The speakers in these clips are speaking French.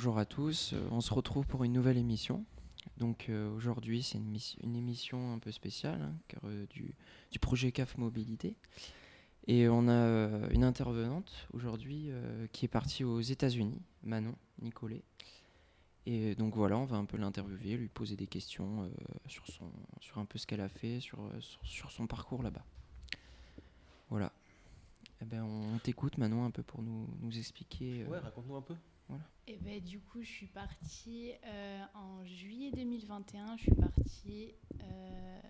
bonjour à tous, Euh, on se retrouve pour une nouvelle émission. Donc euh, aujourd'hui c'est une, mission- une émission un peu spéciale hein, car, euh, du, du projet CAF Mobilité. Et on a une intervenante aujourd'hui qui est partie aux États-Unis, Manon Nicolet. Et donc voilà, on va un peu l'interviewer, lui poser des questions sur, son, sur un peu ce qu'elle a fait, sur, sur, son parcours là-bas. Voilà. Eh ben, on t'écoute Manon un peu pour nous, nous expliquer. Ouais, raconte-nous un peu. Et ben, du coup, je suis partie euh, en juillet 2021. Je suis partie euh,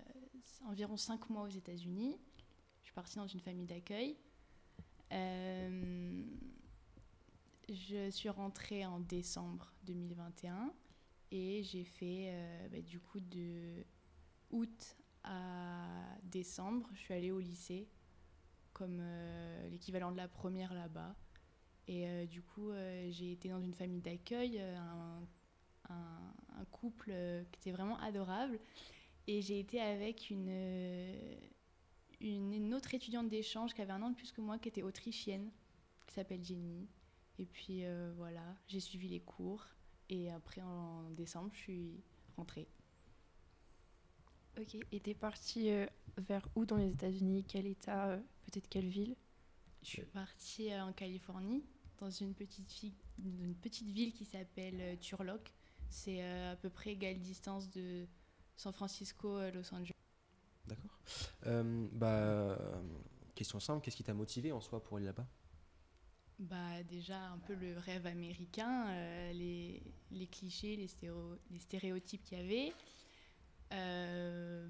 environ 5 mois aux États-Unis. Je suis partie dans une famille d'accueil. Euh, je suis rentrée en décembre 2021 et j'ai fait bah, du coup de août à décembre. Je suis allée au lycée comme l'équivalent de la première là-bas. Et euh, du coup, euh, j'ai été dans une famille d'accueil, euh, un, couple qui était vraiment adorable. Et j'ai été avec une, une, autre étudiante d'échange qui avait un an de plus que moi, qui était autrichienne, qui s'appelle Jenny. Et puis voilà, j'ai suivi les cours. Et après, en décembre, je suis rentrée. Ok, et t'es partie vers où dans les États-Unis? Quel état Peut-être quelle ville? Je suis partie euh, en Californie, dans une petite, fi- une petite ville qui s'appelle euh, Turlock. C'est euh, à peu près égale distance de San Francisco, euh, Los Angeles. D'accord. Euh, bah, question simple, qu'est-ce qui t'a motivé en soi pour aller là-bas? Bah, déjà, un peu le rêve américain, euh, les, les clichés, les, stéréo- les stéréotypes qu'il y avait. Euh,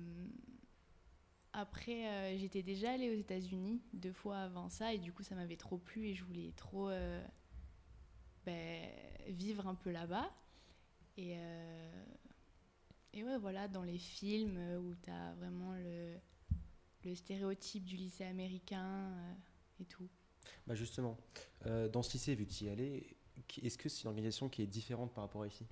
après, euh, j'étais déjà allée aux États-Unis deux fois avant ça, et du coup, ça m'avait trop plu et je voulais trop euh, ben, vivre un peu là-bas. Et, euh, et ouais, voilà, dans les films euh, où tu as vraiment le, le stéréotype du lycée américain et tout. Bah justement, dans ce lycée, vu que tu y allais, est-ce que c'est une organisation qui est différente par rapport à ici?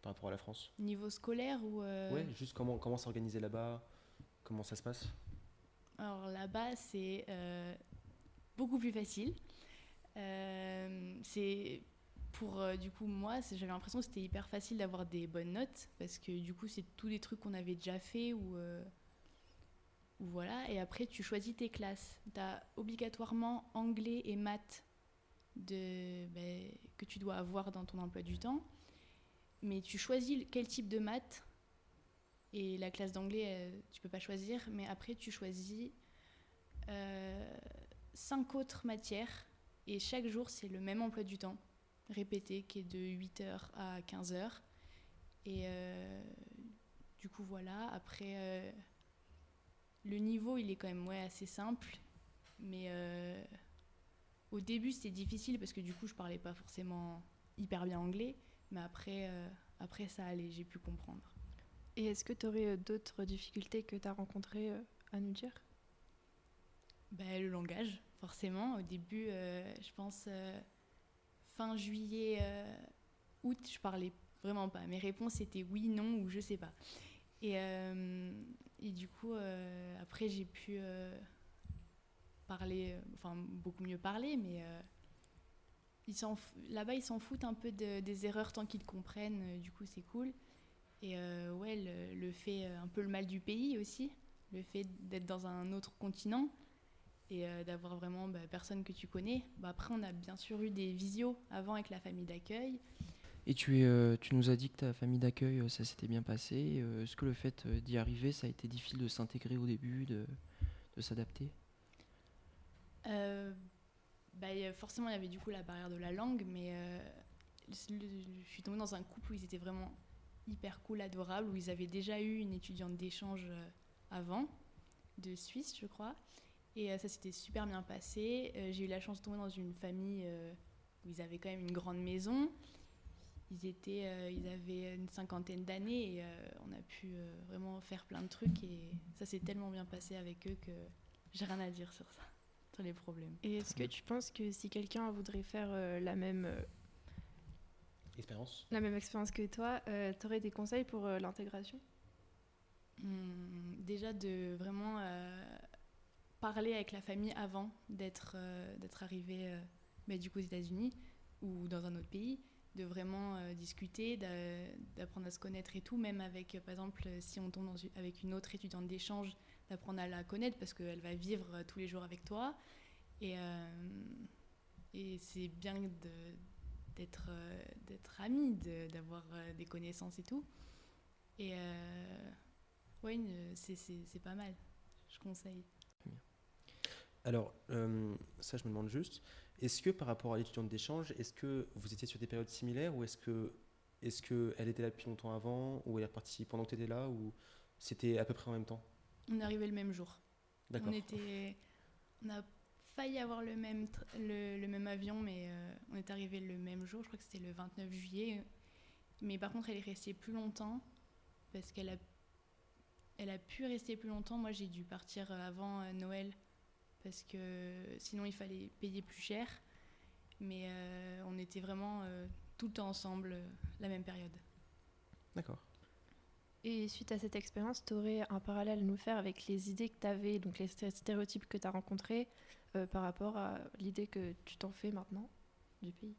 Par rapport à la France? Niveau scolaire ou Ouais, juste comment, comment s'organiser là-bas? Comment ça se passe? Alors là-bas, c'est euh, beaucoup plus facile. Euh, c'est pour euh, du coup moi, j'avais l'impression que c'était hyper facile d'avoir des bonnes notes parce que du coup c'est tous des trucs qu'on avait déjà fait ou ou voilà. Et après tu choisis tes classes. Tu as obligatoirement anglais et maths de ben, que tu dois avoir dans ton emploi du temps. Mais tu choisis quel type de maths et la classe d'anglais, euh, tu peux pas choisir, mais après tu choisis euh, cinq autres matières et chaque jour c'est le même emploi du temps répété qui est de 8h à 15h. Et euh, du coup voilà, après le niveau il est quand même assez simple, mais au début c'était difficile parce que du coup je parlais pas forcément hyper bien anglais, mais après, après ça allait, j'ai pu comprendre. Et est-ce que tu aurais d'autres difficultés que tu as rencontrées euh, à nous dire? Bah, le langage, forcément. Au début, euh, je pense euh, fin juillet, euh, août, je parlais vraiment pas. Mes réponses étaient oui, non ou je sais pas. Et, euh, du coup, euh, après, j'ai pu euh, parler, euh, enfin beaucoup mieux parler, mais euh, là-bas, ils s'en foutent un peu de- des erreurs tant qu'ils comprennent. euh, du coup, c'est cool. Et euh, ouais, le, le fait, euh, un peu le mal du pays aussi, le fait d'être dans un autre continent et euh, d'avoir vraiment bah, personne que tu connais. Bah, après, on a bien sûr eu des visios avant avec la famille d'accueil. Et tu, es, euh, tu nous as dit que ta famille d'accueil, ça s'était bien passé. Est-ce que le fait d'y arriver, ça a été difficile de s'intégrer au début, de, de s'adapter? Bah, forcément, il y avait du coup la barrière de la langue, mais je suis tombée dans un couple où ils étaient vraiment hyper cool, adorables, où ils avaient déjà eu une étudiante d'échange euh, avant, de Suisse, je crois. Et euh, ça s'était super bien passé. Euh, J'ai eu la chance de tomber dans une famille où ils avaient quand même une grande maison. Ils, étaient, ils avaient une cinquantaine d'années et on a pu vraiment faire plein de trucs. Et ça s'est tellement bien passé avec eux que j'ai rien à dire sur ça, sur les problèmes. Et est-ce que tu penses que si quelqu'un voudrait faire la, même, Expérience la même expérience que toi, tu aurais des conseils pour euh, l'intégration? Hum, déjà de vraiment euh, parler avec la famille avant d'être euh, d'être arrivé euh, bah, du coup aux États-Unis ou dans un autre pays, de vraiment euh, discuter, d'a- d'apprendre à se connaître et tout, même avec, euh, par exemple, euh, si on tombe dans une- avec une autre étudiante d'échange, d'apprendre à la connaître parce qu'elle va vivre euh, tous les jours avec toi. Et, euh, et c'est bien de- d'être euh, d'être ami, de- d'avoir euh, des connaissances et tout. Et euh, ouais, c'est- pas mal. Je conseille. Alors, euh, ça, je me demande juste, est-ce que par rapport à l'étudiante d'échange, est-ce que vous étiez sur des périodes similaires ou est-ce que est-ce que elle était là depuis longtemps avant ou elle est repartie pendant que tu étais là ou c'était à peu près en même temps? On est arrivé le même jour. D'accord. On était, on a failli avoir le même, le, le même avion, mais euh, on est arrivé le même jour. Je crois que c'était le 29 juillet. Mais par contre, elle est restée plus longtemps parce qu'elle a, elle a pu rester plus longtemps. Moi, j'ai dû partir avant euh, Noël parce que sinon il fallait payer plus cher. Mais euh, on était vraiment euh, tout le temps ensemble, euh, la même période. D'accord. Et suite à cette expérience, tu aurais un parallèle à nous faire avec les idées que tu avais, donc les sté- stéréotypes que tu as rencontrés euh, par rapport à l'idée que tu t'en fais maintenant du pays.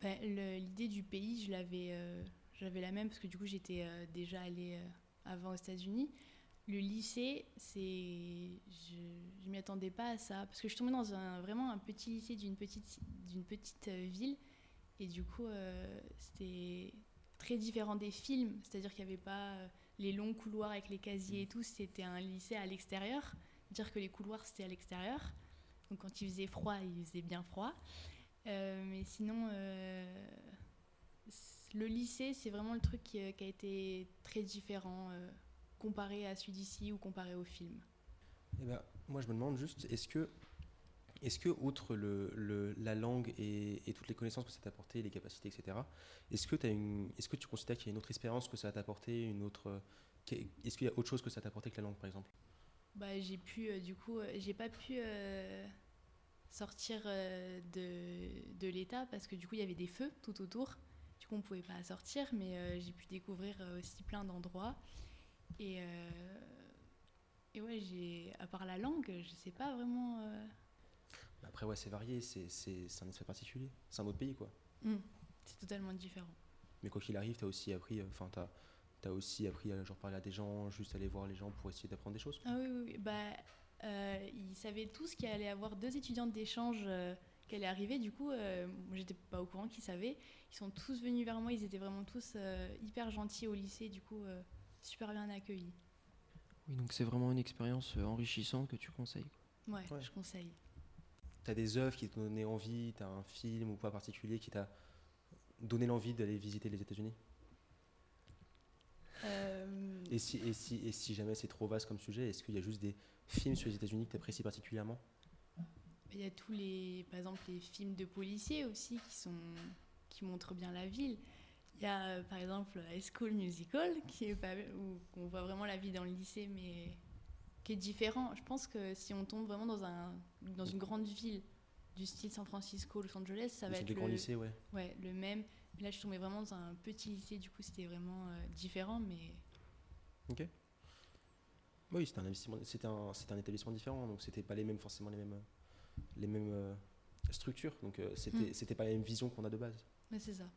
Ben, L'idée du pays, je l'avais, euh, j'avais la même parce que du coup j'étais euh, déjà allée euh, avant aux États-Unis. Le lycée, c'est, je, je m'y attendais pas à ça parce que je suis tombée dans un vraiment un petit lycée d'une petite d'une petite euh, ville et du coup euh, c'était très différent des films, c'est-à-dire qu'il n'y avait pas les longs couloirs avec les casiers et tout. C'était un lycée à l'extérieur. Dire que les couloirs c'était à l'extérieur. Donc quand il faisait froid, il faisait bien froid. Euh, mais sinon, euh, le lycée, c'est vraiment le truc qui, euh, a été très différent comparé à celui d'ici ou comparé au film. Eh ben, moi, je me demande juste, est-ce que, est-ce que outre le, le- la langue et, toutes les connaissances que ça t'a apporté, les capacités, etc., est-ce que, est-ce que tu considères qu'il y a une autre expérience que ça t'a apporté, une autre, est-ce qu'il y a autre chose que ça t'a apporté que la langue, par exemple? Bah, j'ai pu, euh, du coup, euh, j'ai pas pu euh, sortir de, de l'état parce que du coup, il y avait des feux tout autour. Du coup, on pouvait pas sortir, mais j'ai pu découvrir aussi plein d'endroits. Et, et ouais, j'ai, à part la langue, je sais pas vraiment. Après, ouais, c'est varié, c'est, c'est, c'est un espace particulier, c'est un autre pays, quoi. hmm, c'est totalement différent. Mais quoi qu'il arrive, t'as aussi appris, enfin, t'as, t'as aussi appris à genre parler à des gens, juste aller voir les gens pour essayer d'apprendre des choses. Ah oui, oui, oui. Bah, euh, ils savaient tous qu'il allait avoir deux étudiantes d'échange euh, qui allaient arriver. Du coup, euh, moi, j'étais pas au courant qu'ils savaient. Ils sont tous venus vers moi. Ils étaient vraiment tous euh, hyper gentils au lycée. Du coup, euh, super bien accueillis. Oui, donc c'est vraiment une expérience enrichissante que tu conseilles. quoi. Ouais, Ouais. je conseille. T'as des œuvres qui t'ont donné envie, t'as un film ou quoi particulier qui t'a donné l'envie d'aller visiter les États-Unis? Euh, et si, et, si, et si jamais c'est trop vaste comme sujet, est-ce qu'il y a juste des films sur les États-Unis que t'apprécies particulièrement? Il y a tous les, par exemple, les films de policiers aussi qui sont, qui montrent bien la ville. Il y a euh, par exemple High School Musical qui est pas, où on voit vraiment la vie dans le lycée, mais qui est différent. Je pense que si on tombe vraiment dans un, dans une grande ville du style San Francisco, Los Angeles, ça va être des le, lycées, ouais. ouais, le même. Là, je suis tombée vraiment dans un petit lycée, du coup, c'était vraiment euh, différent, mais Oui, c'était un investissement, c'était un, un établissement différent, donc c'était pas les mêmes forcément les mêmes, les mêmes euh, structures, donc euh, c'était, Mm. c'était pas la même vision qu'on a de base. mais c'est ça.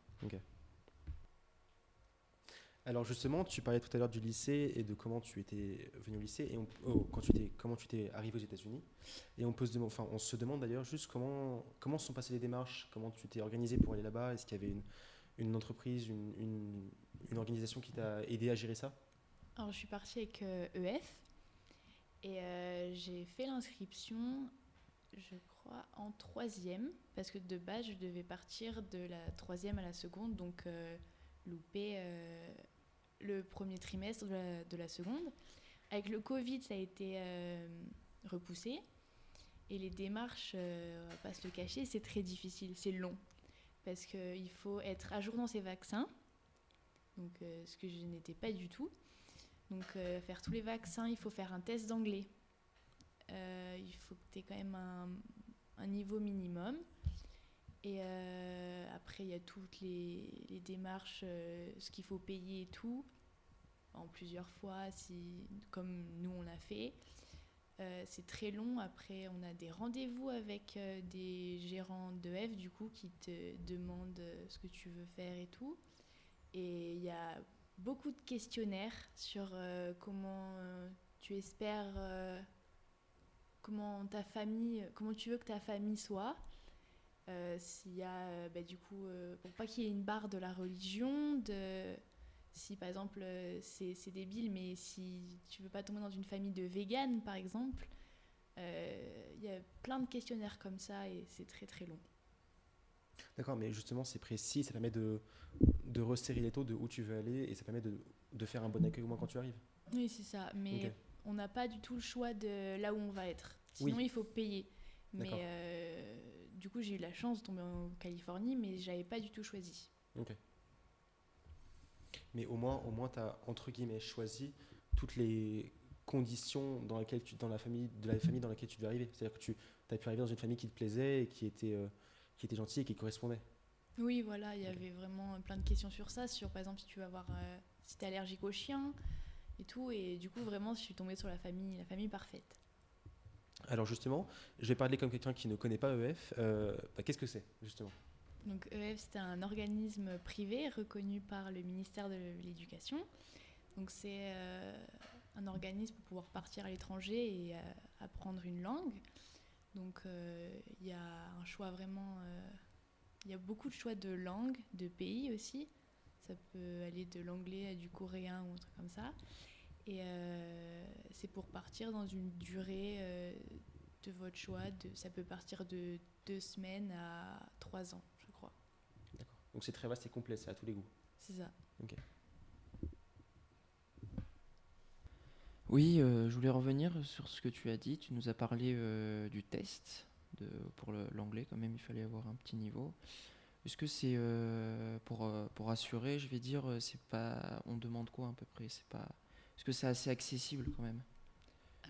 Alors justement, tu parlais tout à l'heure du lycée et de comment tu étais venu au lycée et on- oh, quand tu étais, comment tu étais arrivé aux États-Unis. Et on se enfin, on se demande d'ailleurs juste comment comment sont passées les démarches, comment tu t'es organisé pour aller là-bas. Est-ce qu'il y avait une, une entreprise, une, une, organisation qui t'a aidé à gérer ça? Alors, je suis partie avec euh, EF et euh, j'ai fait l'inscription, je crois, en troisième, parce que de base, je devais partir de la troisième à la seconde, donc euh, louper euh, le premier trimestre de la, de la seconde. Avec le Covid, ça a été euh, repoussé. Et les démarches, euh, on va pas se le cacher, c'est très difficile, c'est long. Parce qu'il faut être à jour dans ses vaccins, donc euh, ce que je n'étais pas du tout. Donc euh, faire tous les vaccins, il faut faire un test d'anglais. Il faut que tu aies quand même un niveau minimum. Et euh, après, il y a toutes les, démarches, euh, ce qu'il faut payer et tout, en plusieurs fois, si, comme nous on l'a fait. Euh, c'est très long. Après, on a des rendez-vous avec des gérants d'EF, du coup, qui te demandent ce que tu veux faire et tout. Et il y a beaucoup de questionnaires sur comment tu espères, comment ta famille, comment tu veux que ta famille soit. Euh, S'il y a, euh, bah, du coup, euh, pour pas qu'il y ait une barre de la religion, de si par exemple c'est c'est débile, mais si tu veux pas tomber dans une famille de véganes par exemple, il y a plein de questionnaires comme ça et c'est très très long. D'accord, mais justement, c'est précis, ça permet de, de resserrer les taux de où tu veux aller et ça permet de, de faire un bon accueil au moins quand tu arrives. Oui, c'est ça, mais on n'a pas du tout le choix de là où on va être. Sinon, Oui. il faut payer. Mais euh, du coup, j'ai eu la chance de tomber en Californie, mais j'avais pas du tout choisi. Mais au moins, au moins tu as, entre guillemets, choisi toutes les conditions dans, lesquelles tu, dans la famille, de la famille dans laquelle tu devais arriver. C'est-à-dire que tu as pu arriver dans une famille qui te plaisait et qui était, euh, qui était gentille et qui correspondait. Oui, voilà, il y Ok. avait vraiment plein de questions sur ça, sur par exemple si tu vas avoir, euh, si t'es allergique aux chiens et tout, et du coup vraiment je suis tombée sur la famille, la famille parfaite. Alors justement, je vais parler comme quelqu'un qui ne connaît pas EF. Euh, bah, Qu'est-ce que c'est, justement? Donc EF c'est un organisme privé reconnu par le ministère de l'Éducation. Donc c'est euh, un organisme pour pouvoir partir à l'étranger et euh, apprendre une langue. Donc il y a un choix vraiment, il y a beaucoup de choix de langues, de pays aussi. Ça peut aller de l'anglais à du coréen ou un truc comme ça. Et euh, c'est pour partir dans une durée euh, de votre choix. De, ça peut partir de deux semaines à trois ans, je crois. Donc c'est très vaste et complet, c'est à tous les goûts. C'est ça. Oui, euh, je voulais revenir sur ce que tu as dit. Tu nous as parlé euh, du test de, pour l'anglais, quand même, il fallait avoir un petit niveau. Est-ce que c'est euh, pour, pour assurer, je vais dire, c'est pas. On demande quoi à peu près? C'est pas. Est-ce que c'est assez accessible quand même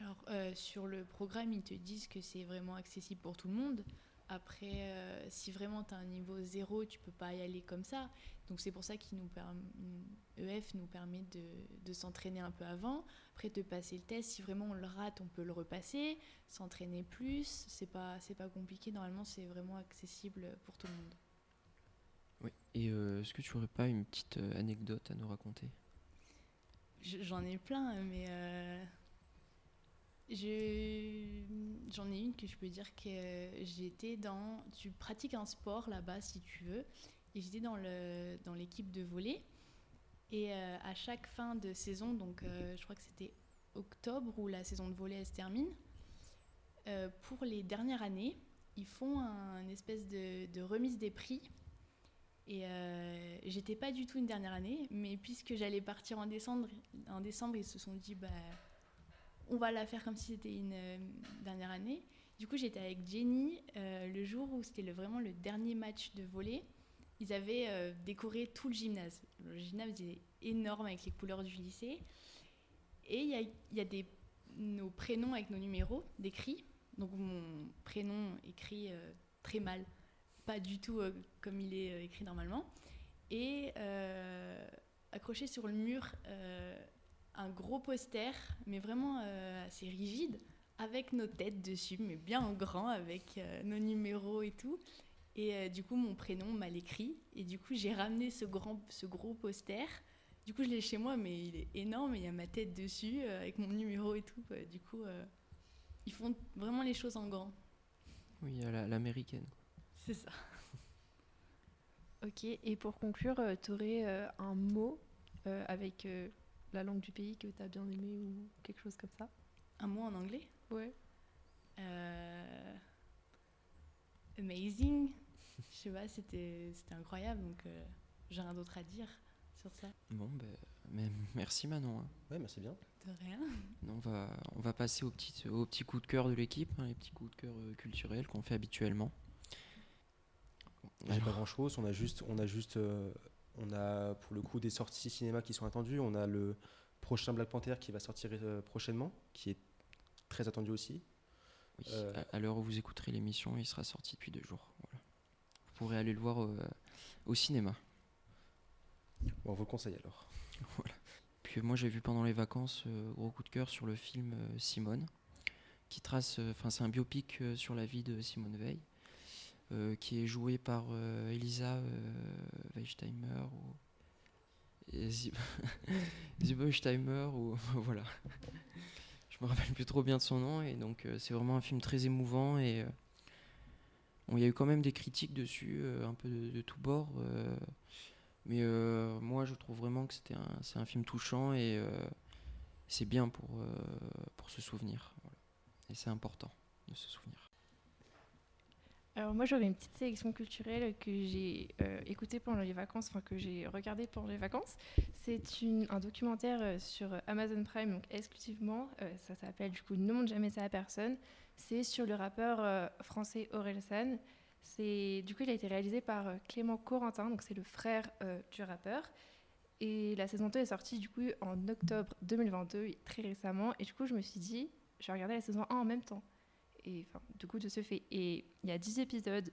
Alors, euh, sur le programme, ils te disent que c'est vraiment accessible pour tout le monde. Après, euh, si vraiment tu as un niveau zéro, tu peux pas y aller comme ça. Donc, c'est pour ça qu'EF nous, EF nous permet de, de s'entraîner un peu avant. Après, de passer le test. Si vraiment on le rate, on peut le repasser, s'entraîner plus. C'est pas, c'est pas compliqué. Normalement, c'est vraiment accessible pour tout le monde. Oui. Et euh, est-ce que tu aurais pas une petite anecdote à nous raconter? J'en ai plein, mais euh, je- j'en ai une que je peux dire que euh, j'étais dans. Tu pratiques un sport là-bas si tu veux, et j'étais dans dans l'équipe de volley. Et euh, à chaque fin de saison, donc je crois que c'était octobre où la saison de volley se termine. pour les dernières années, ils font un espèce de remise des prix. Et euh, j'étais pas du tout une dernière année, mais puisque j'allais partir en décembre, en décembre, ils se sont dit bah on va la faire comme si c'était une euh, dernière année. Du coup, j'étais avec Jenny euh, le jour où c'était vraiment le dernier match de volley. Ils avaient décoré tout le gymnase. Le gymnase est énorme avec les couleurs du lycée. Et il y a, nos prénoms avec nos numéros décrits. Donc mon prénom écrit très mal, pas du tout euh, comme il est euh, écrit normalement. Et euh, accroché sur le mur, un gros poster, mais vraiment assez rigide, avec nos têtes dessus, mais bien en grand, avec nos numéros et tout. Et du coup, mon prénom mal écrit. Et du coup, j'ai ramené ce, grand, ce gros poster. Du coup, je l'ai chez moi, mais il est énorme. Il y a ma tête dessus, avec mon numéro et tout. Du coup, ils font vraiment les choses en grand. Oui, à la- l'américaine. C'est ça. Ok, et pour conclure, tu aurais un mot euh, avec euh, la langue du pays que tu as bien aimé ou quelque chose comme ça? Un mot en anglais? Ouais. Euh, Amazing. Je sais pas, c'était c'était incroyable. Donc, euh, j'ai rien d'autre à dire sur ça. Bon, ben, mais merci Manon. hein. Ouais, merci bien. De rien. On va, on va passer au petit, au petit coup de cœur de l'équipe, hein, les petits coups de cœur euh, culturels qu'on fait habituellement. J'ai Alors, pas grand chose. On a juste, on a juste, euh, on a pour le coup des sorties cinéma qui sont attendues. On a le prochain Black Panther qui va sortir euh, prochainement, qui est très attendu aussi. oui, euh, à, à l'heure où vous écouterez l'émission, il sera sorti depuis deux jours. Voilà. Vous pourrez aller le voir au, au cinéma. Bon, on vous le conseille alors. Puis euh, moi j'ai vu pendant les vacances, gros coup de cœur sur le film Simone, qui trace, enfin c'est un biopic sur la vie de Simone Veil, qui est joué par Elisa Weistheimer ou Weistheimer ou voilà. Je me rappelle plus trop bien de son nom et donc c'est vraiment un film très émouvant et il y a eu quand même des critiques dessus, un peu de, de tous bords. mais moi, je trouve vraiment que c'était un, c'est un film touchant et c'est bien pour, euh, pour se souvenir. Et c'est important de se souvenir. Alors moi j'aurais une petite sélection culturelle que j'ai euh, écoutée pendant les vacances, enfin que j'ai regardée pendant les vacances. C'est un documentaire euh, sur Amazon Prime, donc exclusivement. ça s'appelle du coup Ne montre jamais ça à personne. C'est sur le rappeur français Aurel San. C'est du coup il a été réalisé par Clément Corentin, donc c'est le frère du rappeur. Et la saison 2 est sortie du coup en octobre 2022, très récemment. Et du coup, je me suis dit, je vais regarder la saison 1 en même temps. Et enfin, du coup, de ce fait. Et il y a 10 épisodes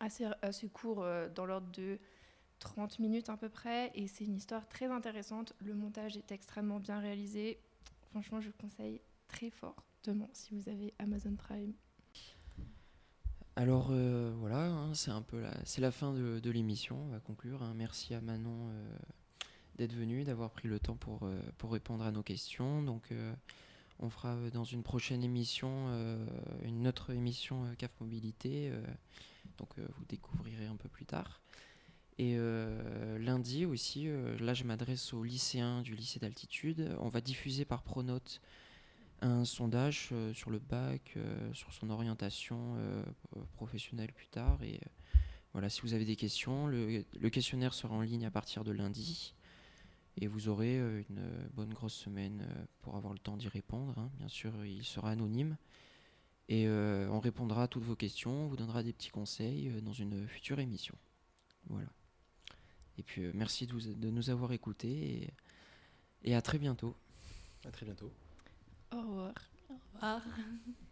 assez, courts, euh, dans l'ordre de 30 minutes à peu près. Et c'est une histoire très intéressante. Le montage est extrêmement bien réalisé. Franchement, je conseille très fortement si vous avez Amazon Prime. Alors euh, voilà, hein, c'est un peu la, c'est la fin de, l'émission. On va conclure. Hein. Merci à Manon. Euh, d'être venu, d'avoir pris le temps pour, pour répondre à nos questions. Donc, on fera euh, dans une prochaine émission une autre émission CAF Mobilité. donc, vous découvrirez un peu plus tard. Et lundi aussi, là, je m'adresse aux lycéens du lycée d'altitude. On va diffuser par Pronote un sondage sur le bac, sur son orientation professionnelle plus tard. Et voilà, si vous avez des questions, le, questionnaire sera en ligne à partir de lundi. Et vous aurez euh, une bonne grosse semaine euh, pour avoir le temps d'y répondre. Hein. Bien sûr, il sera anonyme. Et euh, on répondra à toutes vos questions, on vous donnera des petits conseils dans une future émission. Voilà. Et puis merci de, nous avoir écoutés et, et à très bientôt. À très bientôt. Au revoir. Au revoir.